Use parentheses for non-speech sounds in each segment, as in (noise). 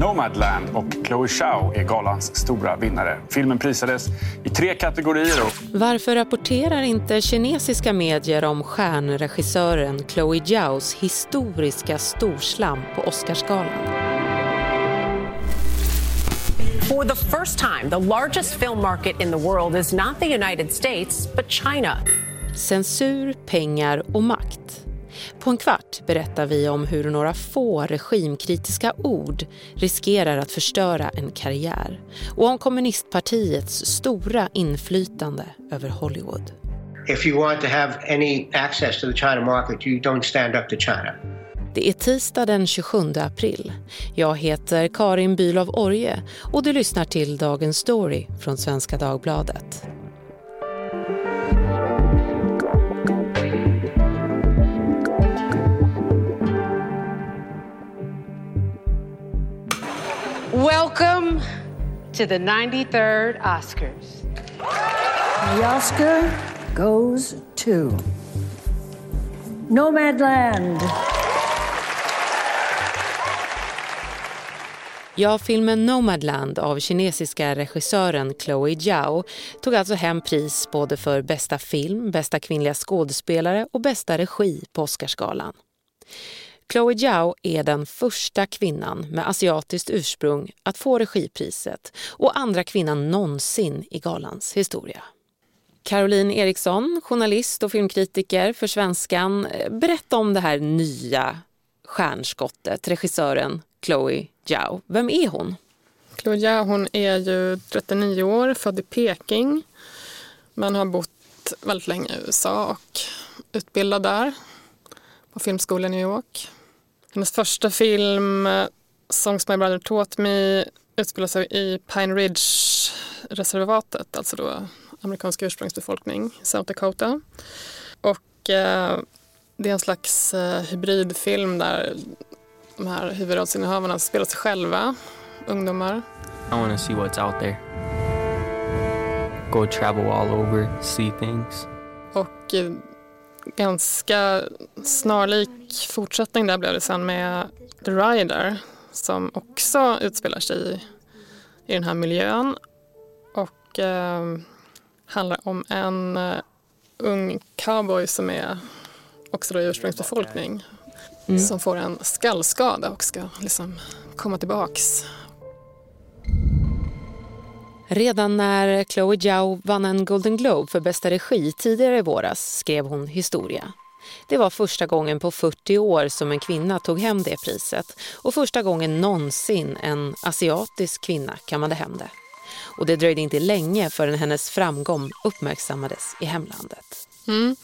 Nomadland och Chloe Zhao är galans stora vinnare. Filmen prisades i tre kategorier. Och... Varför rapporterar inte kinesiska medier om stjärnregissören Chloe Zhaos historiska storslam på Oscarsgalan? For the first time, the largest film market in the world is not the United States, but China. Censur, pengar och makt. På en kvart berättar vi om hur några få regimkritiska ord riskerar att förstöra en karriär och om kommunistpartiets stora inflytande över Hollywood. If you want to have any access to the China market, you don't stand up to China. Det är tisdag den 27 april. Jag heter Karin Bülow Orje och du lyssnar till Dagens Story från Svenska Dagbladet. To the 93rd Oscars. The Oscar goes to Nomadland. Ja, filmen Nomadland av kinesiska regissören Chloe Zhao tog alltså hem pris både för bästa film, bästa kvinnliga skådespelare och bästa regi på Oscarsgalan. Chloe Zhao är den första kvinnan med asiatiskt ursprung att få regipriset och andra kvinnan någonsin i galans historia. Caroline Eriksson, journalist och filmkritiker för Svenskan. Eh, berätta om det här nya stjärnskottet, regissören Chloe Zhao. Vem är hon? Chloe Zhao hon är ju 39 år, född i Peking men har bott väldigt länge i USA och utbildad där på filmskolan i New York. Hennes första film, Songs My Brother Taught Me, utspelar sig i Pine Ridge-reservatet, alltså då amerikansk ursprungsbefolkning South Dakota. Och eh, det är en slags eh, hybridfilm där de här huvudrollsinnehavarna spelar sig själva, ungdomar. I want to see what's out there. Go travel all over, see things. Och eh, ganska snarlik fortsättning där blev det sen med The Rider som också utspelar sig i, i den här miljön och eh, handlar om en uh, ung cowboy som är också då ursprungsbefolkning mm. som får en skallskada och ska liksom komma tillbaks. Redan när Chloe Zhao vann en Golden Globe för bästa regi tidigare i våras skrev hon historia. Det var första gången på 40 år som en kvinna tog hem det priset och första gången någonsin en asiatisk kvinna kammade hem det. Och det dröjde inte länge förrän hennes framgång uppmärksammades i hemlandet. Mm.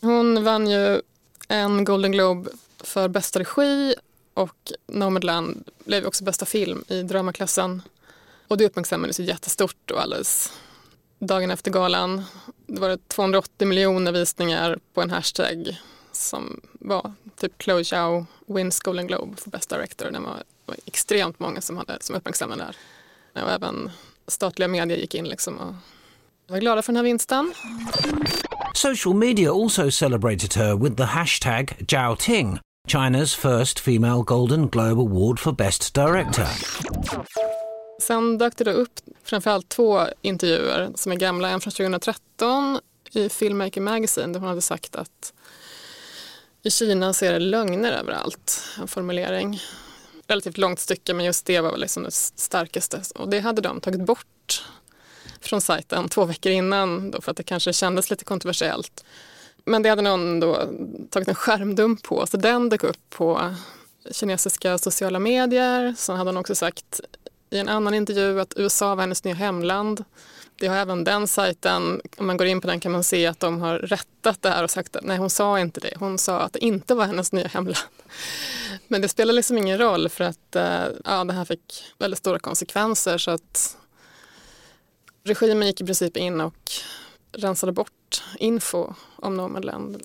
Hon vann ju en Golden Globe för bästa regi och Nomadland blev också bästa film i dramaklassen. Och det uppmärksammades ju jättestort och alldeles dagen efter galan. Det var 280 miljoner visningar på en hashtag som var typ Chloe Zhao wins Golden Globe för Best Director. Det var, var extremt många som, hade, som uppmärksammade det här. Och även statliga medier gick in liksom och var glada för den här vinsten. Social media also celebrated her with the hashtag Ting, China's first female Golden Globe Award for Best Director. Sen dök det upp framförallt två intervjuer som är gamla. En från 2013 i Filmmaker Magazine där hon hade sagt att i Kina så är det lögner överallt. En formulering. Relativt långt stycke men just det var väl liksom det starkaste. Och det hade de tagit bort från sajten två veckor innan då för att det kanske kändes lite kontroversiellt. Men det hade någon då tagit en skärmdump på så den dök upp på kinesiska sociala medier. Sen hade hon också sagt i en annan intervju att USA var hennes nya hemland. Det har även den sajten, om man går in på den kan man se att de har rättat det här och sagt att nej hon sa inte det, hon sa att det inte var hennes nya hemland. (laughs) Men det spelar liksom ingen roll för att eh, ja, det här fick väldigt stora konsekvenser så att regimen gick i princip in och rensade bort info om Nomadland.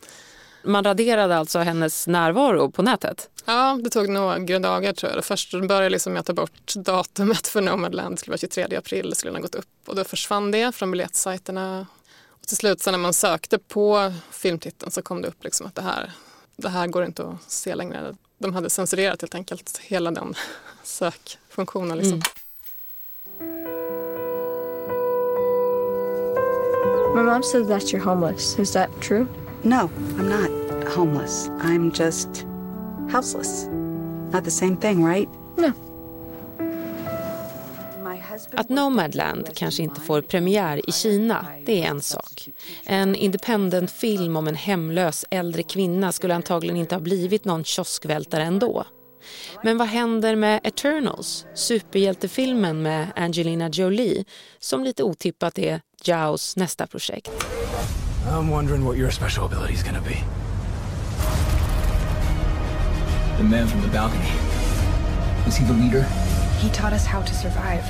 Man raderade alltså hennes närvaro på nätet? Ja, det tog några dagar tror jag. Först började liksom med att ta bort datumet för Nomadland. Det skulle vara 23 april, det skulle ha gått upp. Och då försvann det från biljettsajterna. Och till slut när man sökte på filmtiteln så kom det upp liksom att det här, det här går inte att se längre. de hade censurerat helt enkelt hela den (laughs) sökfunktionen. Liksom. Mm. My mom said that you're homeless. Is that true? No, I'm not homeless. I'm just houseless. Not the same thing, right? No. Att Nomadland kanske inte får premiär i Kina, det är en sak. En independent-film om en hemlös äldre kvinna skulle antagligen inte ha blivit någon kioskvältare ändå. Men vad händer med Eternals, superhjältefilmen med Angelina Jolie, som lite otippat är Jaos nästa projekt? I'm wondering what your special ability is gonna be. The man from the balcony. Is he the leader? He taught us how to survive.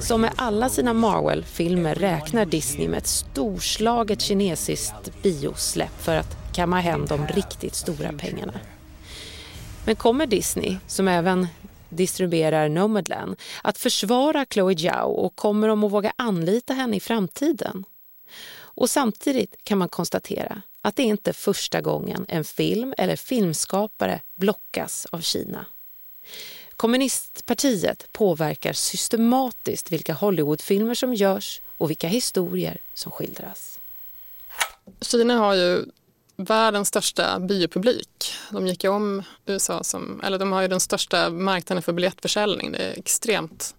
Som med alla sina Marvel-filmer räknar Disney med ett storslaget kinesiskt biosläpp för att kamma hem de riktigt stora pengarna. Men kommer Disney, som även distribuerar Nomadland, att försvara Chloe Zhao och kommer de att våga anlita henne i framtiden? Och samtidigt kan man konstatera att det inte är första gången en film eller filmskapare blockas av Kina. Kommunistpartiet påverkar systematiskt vilka Hollywoodfilmer som görs och vilka historier som skildras. Kina har ju världens största biopublik. De gick ju om USA som, eller de har ju den största marknaden för biljettförsäljning. Det är extremt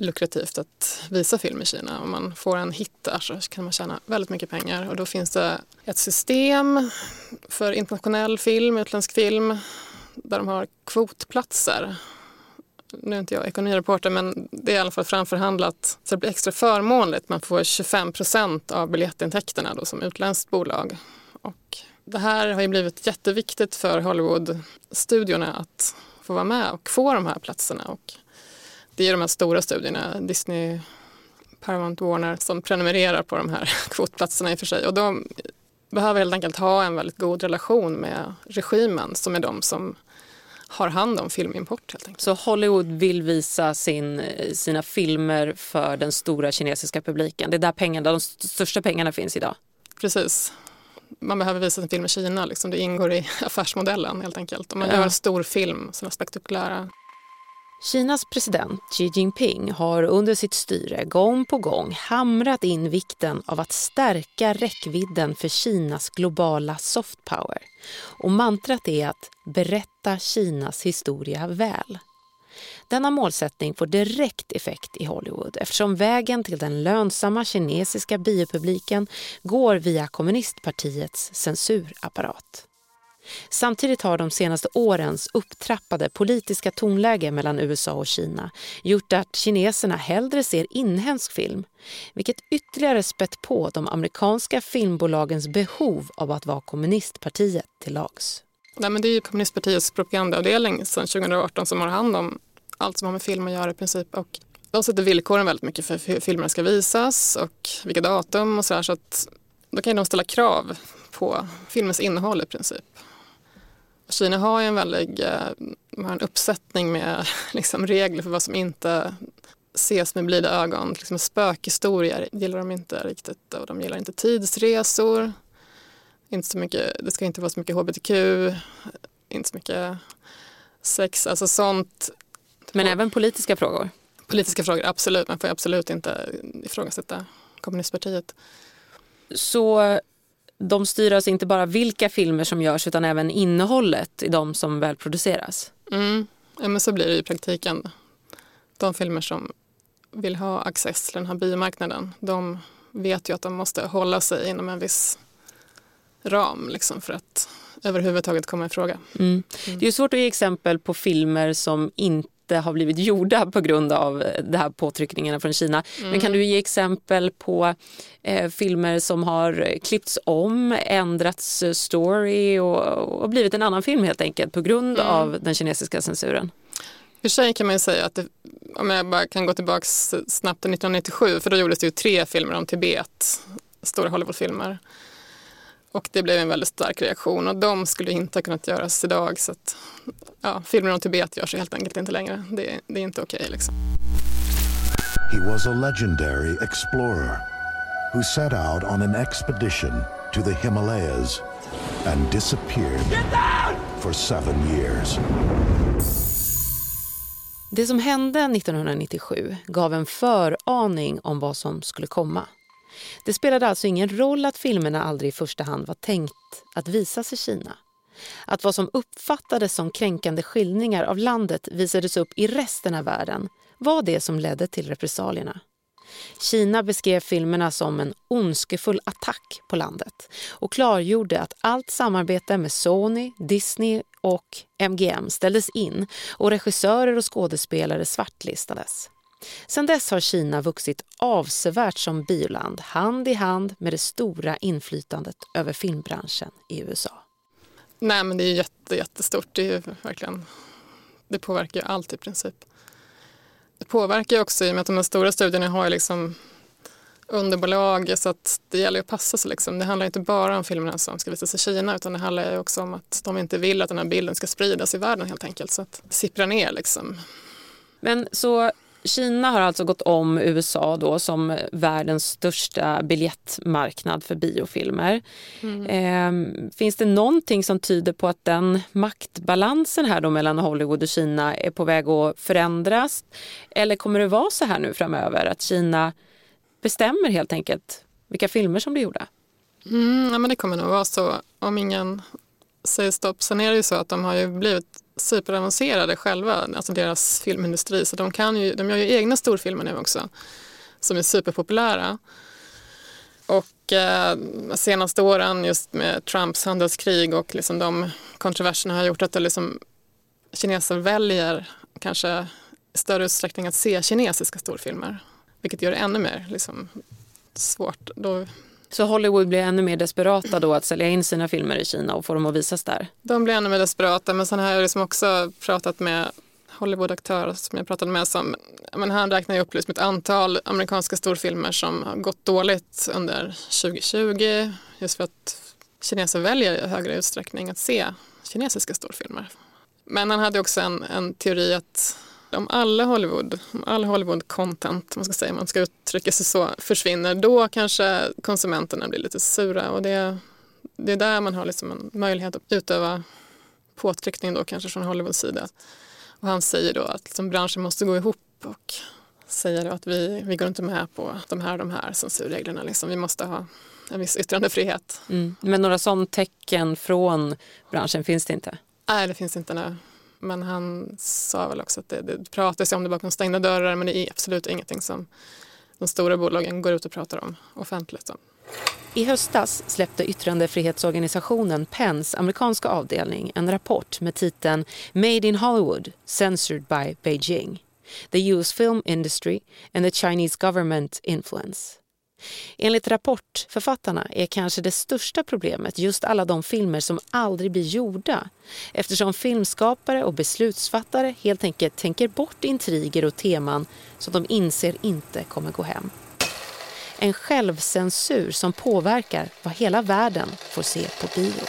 lukrativt att visa film i Kina. Om man får en hit där så kan man tjäna väldigt mycket pengar. Och då finns det ett system för internationell film, utländsk film, där de har kvotplatser. Nu är inte jag ekonomireporter men det är i alla fall framförhandlat så det blir extra förmånligt. Man får 25 procent av biljettintäkterna då som utländskt bolag. Och det här har ju blivit jätteviktigt för Hollywoodstudiorna att få vara med och få de här platserna. Och det är de här stora studierna, Disney, Paramount Warner, som prenumererar på de här (laughs) kvotplatserna i och för sig. Och de behöver helt enkelt ha en väldigt god relation med regimen som är de som har hand om filmimport. Helt enkelt. Så Hollywood vill visa sin, sina filmer för den stora kinesiska publiken? Det är där pengarna, de största pengarna finns idag? Precis. Man behöver visa sin film i Kina, liksom. det ingår i (laughs) affärsmodellen helt enkelt. Om man ja. gör stor film som är spektakulära Kinas president Xi Jinping har under sitt styre gång på gång hamrat in vikten av att stärka räckvidden för Kinas globala soft power. Och mantrat är att berätta Kinas historia väl. Denna målsättning får direkt effekt i Hollywood eftersom vägen till den lönsamma kinesiska biopubliken går via kommunistpartiets censurapparat. Samtidigt har de senaste årens upptrappade politiska tonläge mellan USA och Kina gjort att kineserna hellre ser inhemsk film, vilket ytterligare spett på de amerikanska filmbolagens behov av att vara kommunistpartiet till lags. Nej, men det är kommunistpartiets propagandaavdelning sedan 2018 som har hand om allt som har med film att göra i princip. Och de sätter villkoren väldigt mycket för hur filmerna ska visas och vilka datum och sådär. Så att då kan de ställa krav på filmens innehåll i princip. Kina har ju en väldig eh, har en uppsättning med (laughs) liksom, regler för vad som inte ses med blida ögon. Liksom spökhistorier gillar de inte riktigt och de gillar inte tidsresor. Inte så mycket, det ska inte vara så mycket hbtq, inte så mycket sex, alltså sånt. Men även politiska frågor? Politiska frågor, absolut. Man får absolut inte ifrågasätta kommunistpartiet. Så de styr alltså inte bara vilka filmer som görs utan även innehållet i de som väl produceras. Mm. Ja, men så blir det i praktiken. De filmer som vill ha access till den här biomarknaden de vet ju att de måste hålla sig inom en viss ram liksom, för att överhuvudtaget komma i fråga. Mm. Mm. Det är svårt att ge exempel på filmer som inte inte har blivit gjorda på grund av de här påtryckningarna från Kina. Mm. Men kan du ge exempel på eh, filmer som har klippts om, ändrats story och, och, blivit en annan film helt enkelt på grund mm. av den kinesiska censuren? För sig kan man ju säga att det, om jag bara kan gå tillbaka snabbt till 1997 för då gjordes det ju tre filmer om Tibet, stora Hollywoodfilmer. Och det blev en väldigt stark reaktion och de skulle inte ha kunnat göras idag. Så att, ja, filmer om Tibet görs helt enkelt inte längre. Det, det är inte okej. Okay, liksom. He was a legendary explorer who set out on an expedition to the Himalayas. and disappeared for seven years. Det som hände 1997 gav en föraning om vad som skulle komma. Det spelade alltså ingen roll att filmerna aldrig i första hand var tänkt att visas i Kina. Att vad som uppfattades som kränkande skildringar av landet visades upp i resten av världen var det som ledde till repressalierna. Kina beskrev filmerna som en ondskefull attack på landet och klargjorde att allt samarbete med Sony, Disney och MGM ställdes in och regissörer och skådespelare svartlistades. Sedan dess har Kina vuxit avsevärt som bioland hand i hand med det stora inflytandet över filmbranschen i USA. Nej men det är jätte, jättestort. Det, är verkligen, det påverkar ju allt i princip. Det påverkar ju också i och med att de här stora studierna har ju liksom underbolag så att det gäller att passa sig. Liksom. Det handlar inte bara om filmerna som ska visas i Kina utan det handlar också om att de inte vill att den här bilden ska spridas i världen helt enkelt. Så att det sipprar ner liksom. Men så Kina har alltså gått om USA då som världens största biljettmarknad för biofilmer. Mm. Eh, finns det någonting som tyder på att den maktbalansen här då mellan Hollywood och Kina är på väg att förändras? Eller kommer det vara så här nu framöver att Kina bestämmer helt enkelt vilka filmer som blir gjorda? Mm, ja, men det kommer nog vara så om ingen säger stopp. Sen är det ju så att de har ju blivit superavancerade själva, alltså deras filmindustri. Så de, kan ju, de gör ju egna storfilmer nu också som är superpopulära. Och eh, senaste åren just med Trumps handelskrig och liksom de kontroverserna har gjort att det liksom, kineser väljer kanske i större utsträckning att se kinesiska storfilmer. Vilket gör det ännu mer liksom, svårt. Då så Hollywood blir ännu mer desperata då att sälja in sina filmer i Kina och få dem att visas där? De blir ännu mer desperata men sen har jag liksom också pratat med Hollywoodaktörer. som jag pratade med som, men han räknar ju upp liksom ett antal amerikanska storfilmer som har gått dåligt under 2020 just för att kineser väljer i högre utsträckning att se kinesiska storfilmer. Men han hade också en, en teori att om alla Hollywood, om all Hollywood content, man ska säga, man ska uttrycka sig så, försvinner, då kanske konsumenterna blir lite sura och det, det är där man har liksom en möjlighet att utöva påtryckning då kanske från Hollywoods sida. Och han säger då att liksom branschen måste gå ihop och säger att vi, vi går inte med på de här de här censurreglerna. Liksom. Vi måste ha en viss yttrandefrihet. Mm. Men några sådana tecken från branschen finns det inte? Nej, det finns inte nu. Men han sa väl också att det, det pratas om det bakom stängda dörrar men det är absolut ingenting som de stora bolagen går ut och pratar om offentligt. Om. I höstas släppte yttrandefrihetsorganisationen PENs amerikanska avdelning en rapport med titeln Made in Hollywood, censored by Beijing. The US film industry and the Chinese government influence. Enligt rapportförfattarna är kanske det största problemet just alla de filmer som aldrig blir gjorda eftersom filmskapare och beslutsfattare helt enkelt tänker bort intriger och teman som de inser inte kommer gå hem. En självcensur som påverkar vad hela världen får se på bio.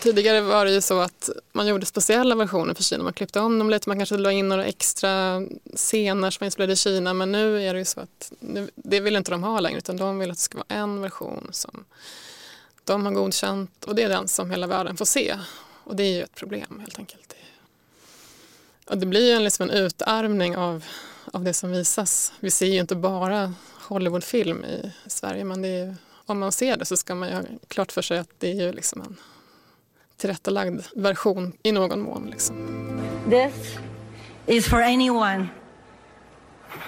Tidigare var det ju så att man gjorde speciella versioner för Kina. Man klippte om dem lite, man kanske la in några extra scener som var inspelade i Kina. Men nu är det ju så att nu, det vill inte de ha längre utan de vill att det ska vara en version som de har godkänt och det är den som hela världen får se. Och det är ju ett problem helt enkelt. Och det blir ju liksom en utarmning av, av det som visas. Vi ser ju inte bara Hollywoodfilm i Sverige men det är, om man ser det så ska man ju ha klart för sig att det är ju liksom en tillrättalagd version i någon mån. Liksom. This is for anyone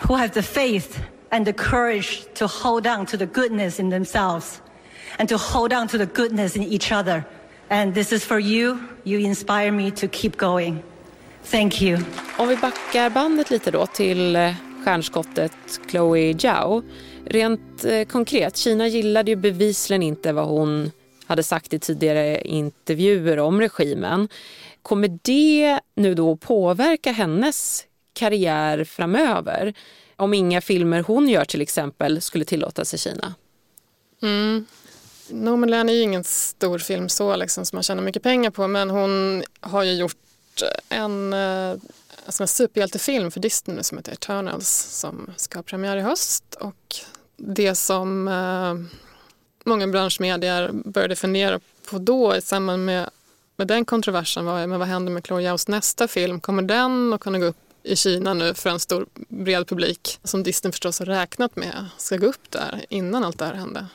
who has the faith and the courage to hold on to the goodness in themselves and to hold on to the goodness in each other. And this is for you. You inspire me to keep going. Thank you. Om vi backar bandet lite då till eh, stjärnskottet Chloe Zhao. Rent eh, konkret, Kina gillade ju bevisligen inte vad hon hade sagt i tidigare intervjuer om regimen. Kommer det nu då påverka hennes karriär framöver? Om inga filmer hon gör till exempel skulle tillåtas i Kina? Mm. Nomadland är ju ingen stor film så liksom, som man tjänar mycket pengar på men hon har ju gjort en, eh, alltså en superhjältefilm för Disney som heter Eternals som ska ha premiär i höst och det som eh, många branschmedier började fundera på då i samband med, med den kontroversen var men vad händer med Chloe Yaos nästa film? Kommer den att kunna gå upp i Kina nu för en stor bred publik som Disney förstås har räknat med ska gå upp där innan allt det här hände?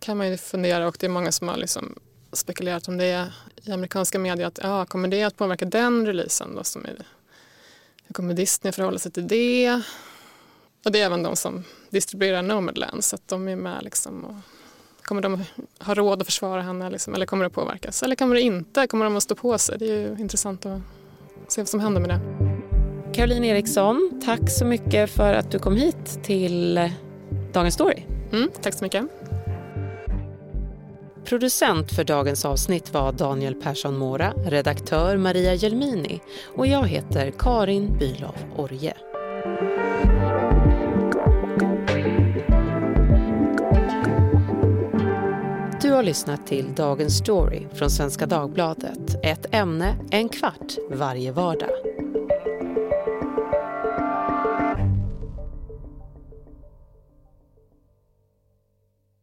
kan man ju fundera och det är många som har liksom spekulerat om det i amerikanska medier att ja, kommer det att påverka den releasen då som är, hur kommer Disney förhålla sig till det? Och det är även de som distribuerar Nomadland så att de är med liksom och Kommer de ha råd att försvara henne liksom, eller kommer det påverkas? Eller kommer det inte? Kommer de att stå på sig? Det är ju intressant att se vad som händer med det. Caroline Eriksson, tack så mycket för att du kom hit till Dagens Story. Mm, tack så mycket. Producent för dagens avsnitt var Daniel Persson Mora, redaktör Maria Gelmini och jag heter Karin Bülow Orje. Har lyssnat till Dagens Story från Svenska Dagbladet. Ett ämne, en kvart, varje vardag.